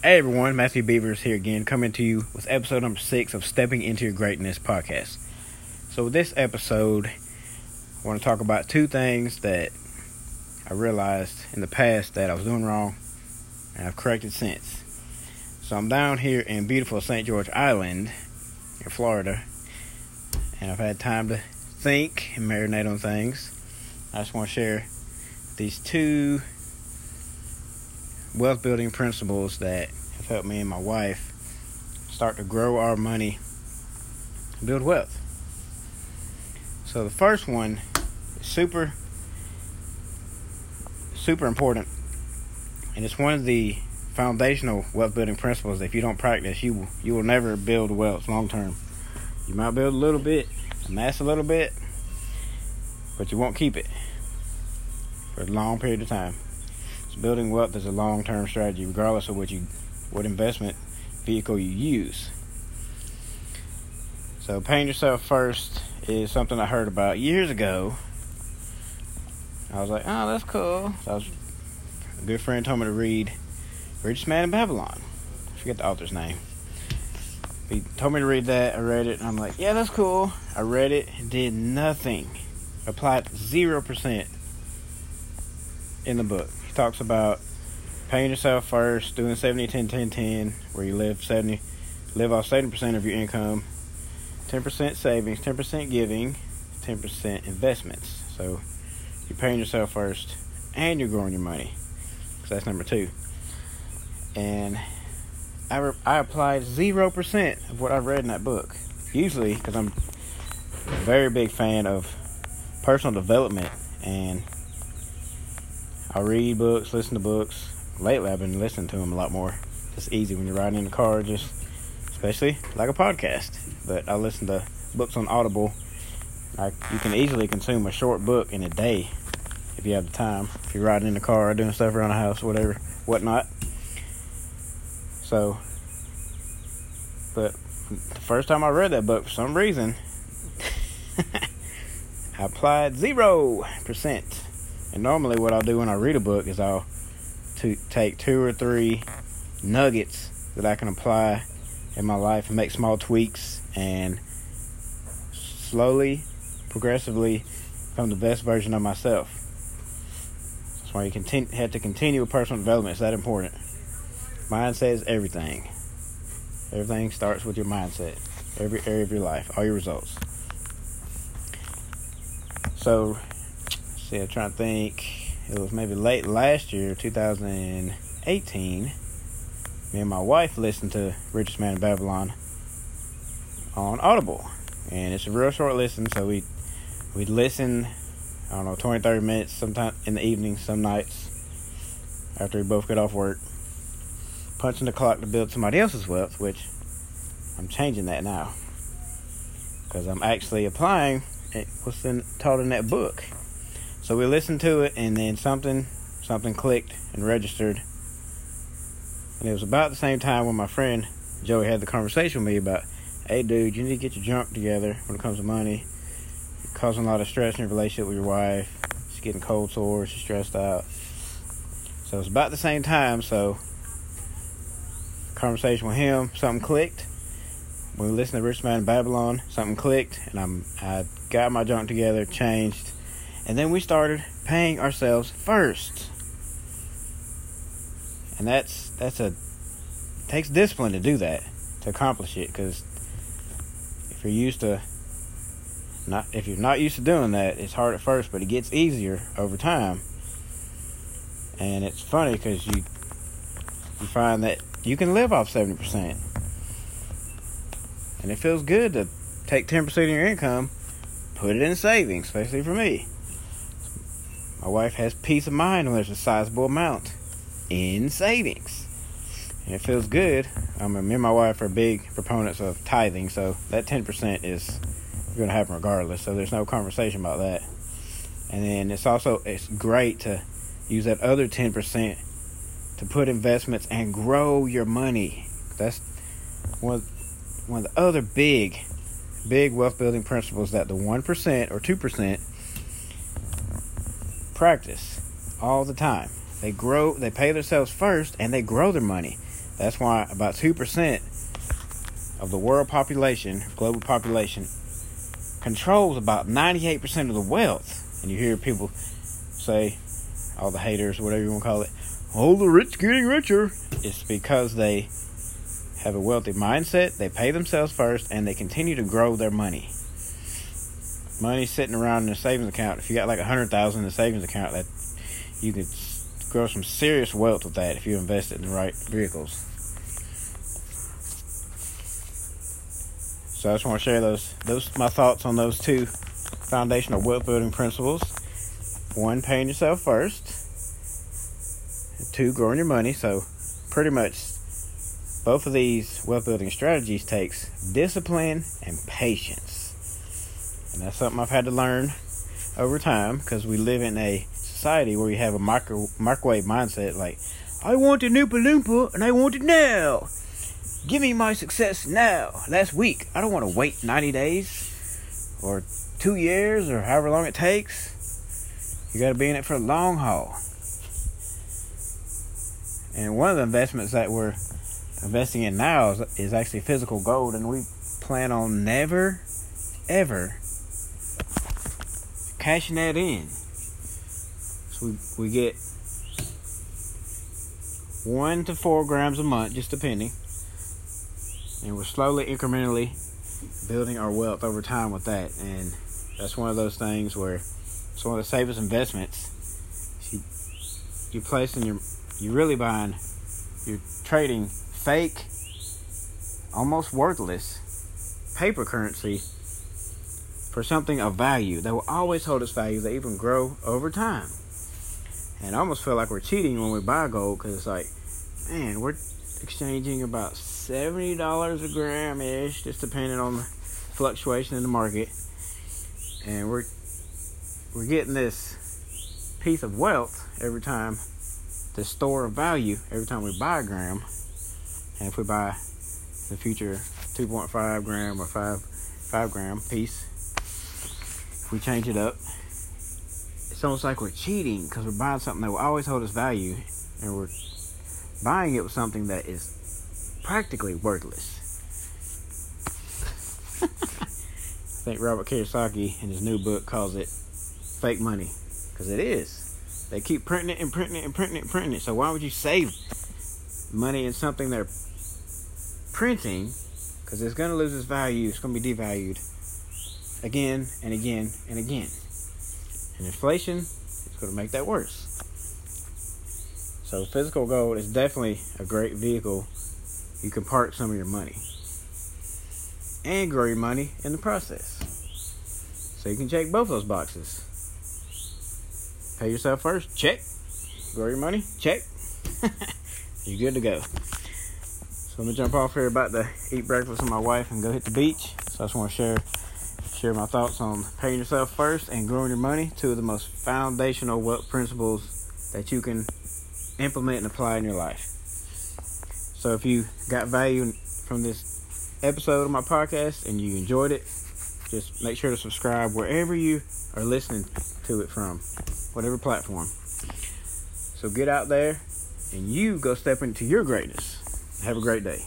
Hey everyone, Matthew Beavers here again, coming to you with episode number six of Stepping Into Your Greatness podcast. So, this episode, I want to talk about two things that I realized in the past that I was doing wrong, and I've corrected since. So, I'm down here in beautiful St. George Island in Florida, and I've had time to think and marinate on things. I just want to share these two wealth building principles that have helped me and my wife start to grow our money build wealth. So the first one is super super important and it's one of the foundational wealth building principles if you don't practice you you will never build wealth long term. You might build a little bit, amass a little bit, but you won't keep it for a long period of time building wealth is a long-term strategy, regardless of what you, what investment vehicle you use. So, paying yourself first is something I heard about years ago. I was like, oh, that's cool. So was, a good friend told me to read Richest Man in Babylon. I forget the author's name. He told me to read that. I read it, and I'm like, yeah, that's cool. I read it, did nothing. Applied 0% in the book talks about paying yourself first, doing 70 10 10 10 where you live 70 live off 70% of your income, 10% savings, 10% giving, 10% investments. So you're paying yourself first and you're growing your money. So that's number 2. And I, re- I applied 0% of what I've read in that book. Usually, because I'm a very big fan of personal development and I read books, listen to books. Lately, I've been listening to them a lot more. It's easy when you're riding in the car, just especially like a podcast. But I listen to books on Audible. I, you can easily consume a short book in a day if you have the time. If you're riding in the car, doing stuff around the house, whatever, whatnot. So, but the first time I read that book, for some reason, I applied zero percent and normally, what I'll do when I read a book is I'll take two or three nuggets that I can apply in my life and make small tweaks and slowly, progressively become the best version of myself. That's why you continue, have to continue with personal development. It's that important. Mindset is everything. Everything starts with your mindset. Every area of your life, all your results. So see, I'm trying to think. It was maybe late last year, 2018. Me and my wife listened to Richest Man in Babylon on Audible. And it's a real short listen, so we we'd listen, I don't know, 20, 30 minutes sometime in the evening, some nights, after we both get off work. Punching the clock to build somebody else's wealth, which I'm changing that now. Because I'm actually applying eh, what's in, taught in that book. So we listened to it, and then something something clicked and registered. And it was about the same time when my friend Joey had the conversation with me about, hey, dude, you need to get your junk together when it comes to money. You're causing a lot of stress in your relationship with your wife. She's getting cold sores. She's stressed out. So it's about the same time. So conversation with him, something clicked. When we listened to Rich Man in Babylon, something clicked, and I'm I got my junk together, changed and then we started paying ourselves first. And that's that's a takes discipline to do that to accomplish it because if you're used to not if you're not used to doing that, it's hard at first, but it gets easier over time. And it's funny because you you find that you can live off seventy percent, and it feels good to take ten percent of your income, put it in savings, especially for me. My wife has peace of mind when there's a sizable amount in savings. And it feels good. I mean, me and my wife are big proponents of tithing, so that 10% is going to happen regardless. So there's no conversation about that. And then it's also it's great to use that other 10% to put investments and grow your money. That's one one of the other big big wealth building principles that the 1% or 2% practice all the time. They grow, they pay themselves first, and they grow their money. That's why about 2% of the world population, global population, controls about 98% of the wealth. And you hear people say, all the haters, whatever you want to call it, all the rich getting richer. It's because they have a wealthy mindset, they pay themselves first, and they continue to grow their money. Money sitting around in a savings account. If you got like a hundred thousand in a savings account, that you could grow some serious wealth with that if you invest it in the right vehicles. So I just want to share those those my thoughts on those two foundational wealth building principles. One, paying yourself first. Two, growing your money. So pretty much both of these wealth building strategies takes discipline and patience. And that's something I've had to learn over time because we live in a society where we have a micro, microwave mindset like, I want a Oompa Loompa and I want it now. Give me my success now. Last week. I don't want to wait 90 days or two years or however long it takes. You got to be in it for the long haul. And one of the investments that we're investing in now is, is actually physical gold, and we plan on never, ever cashing that in. So we, we get one to four grams a month, just depending. And we're slowly, incrementally building our wealth over time with that. And that's one of those things where it's one of the safest investments. You, you're placing your, you're really buying, you're trading fake, almost worthless paper currency for something of value that will always hold its value, that even grow over time. And I almost feel like we're cheating when we buy gold because it's like, man, we're exchanging about seventy dollars a gram ish, just depending on the fluctuation in the market, and we're we're getting this piece of wealth every time, the store of value every time we buy a gram, and if we buy the future 2.5 gram or 5 5 gram piece if we change it up. It's almost like we're cheating because we're buying something that will always hold its value and we're buying it with something that is practically worthless. I think robert kiyosaki in his new book calls it fake money because it is. They keep printing it and printing it and printing it and printing it. So why would you save money in something they're printing? Because it's going to lose its value. It's going to be devalued again and again and again. And inflation is going to make that worse. So, physical gold is definitely a great vehicle. You can park some of your money and grow your money in the process. So, you can check both those boxes. Pay yourself first, check. Grow your money, check. You're good to go. So let me jump off here about to eat breakfast with my wife and go hit the beach. So I just want to share share my thoughts on paying yourself first and growing your money. Two of the most foundational wealth principles that you can implement and apply in your life. So if you got value from this episode of my podcast and you enjoyed it, just make sure to subscribe wherever you are listening to it from, whatever platform. So get out there and you go step into your greatness. Have a great day.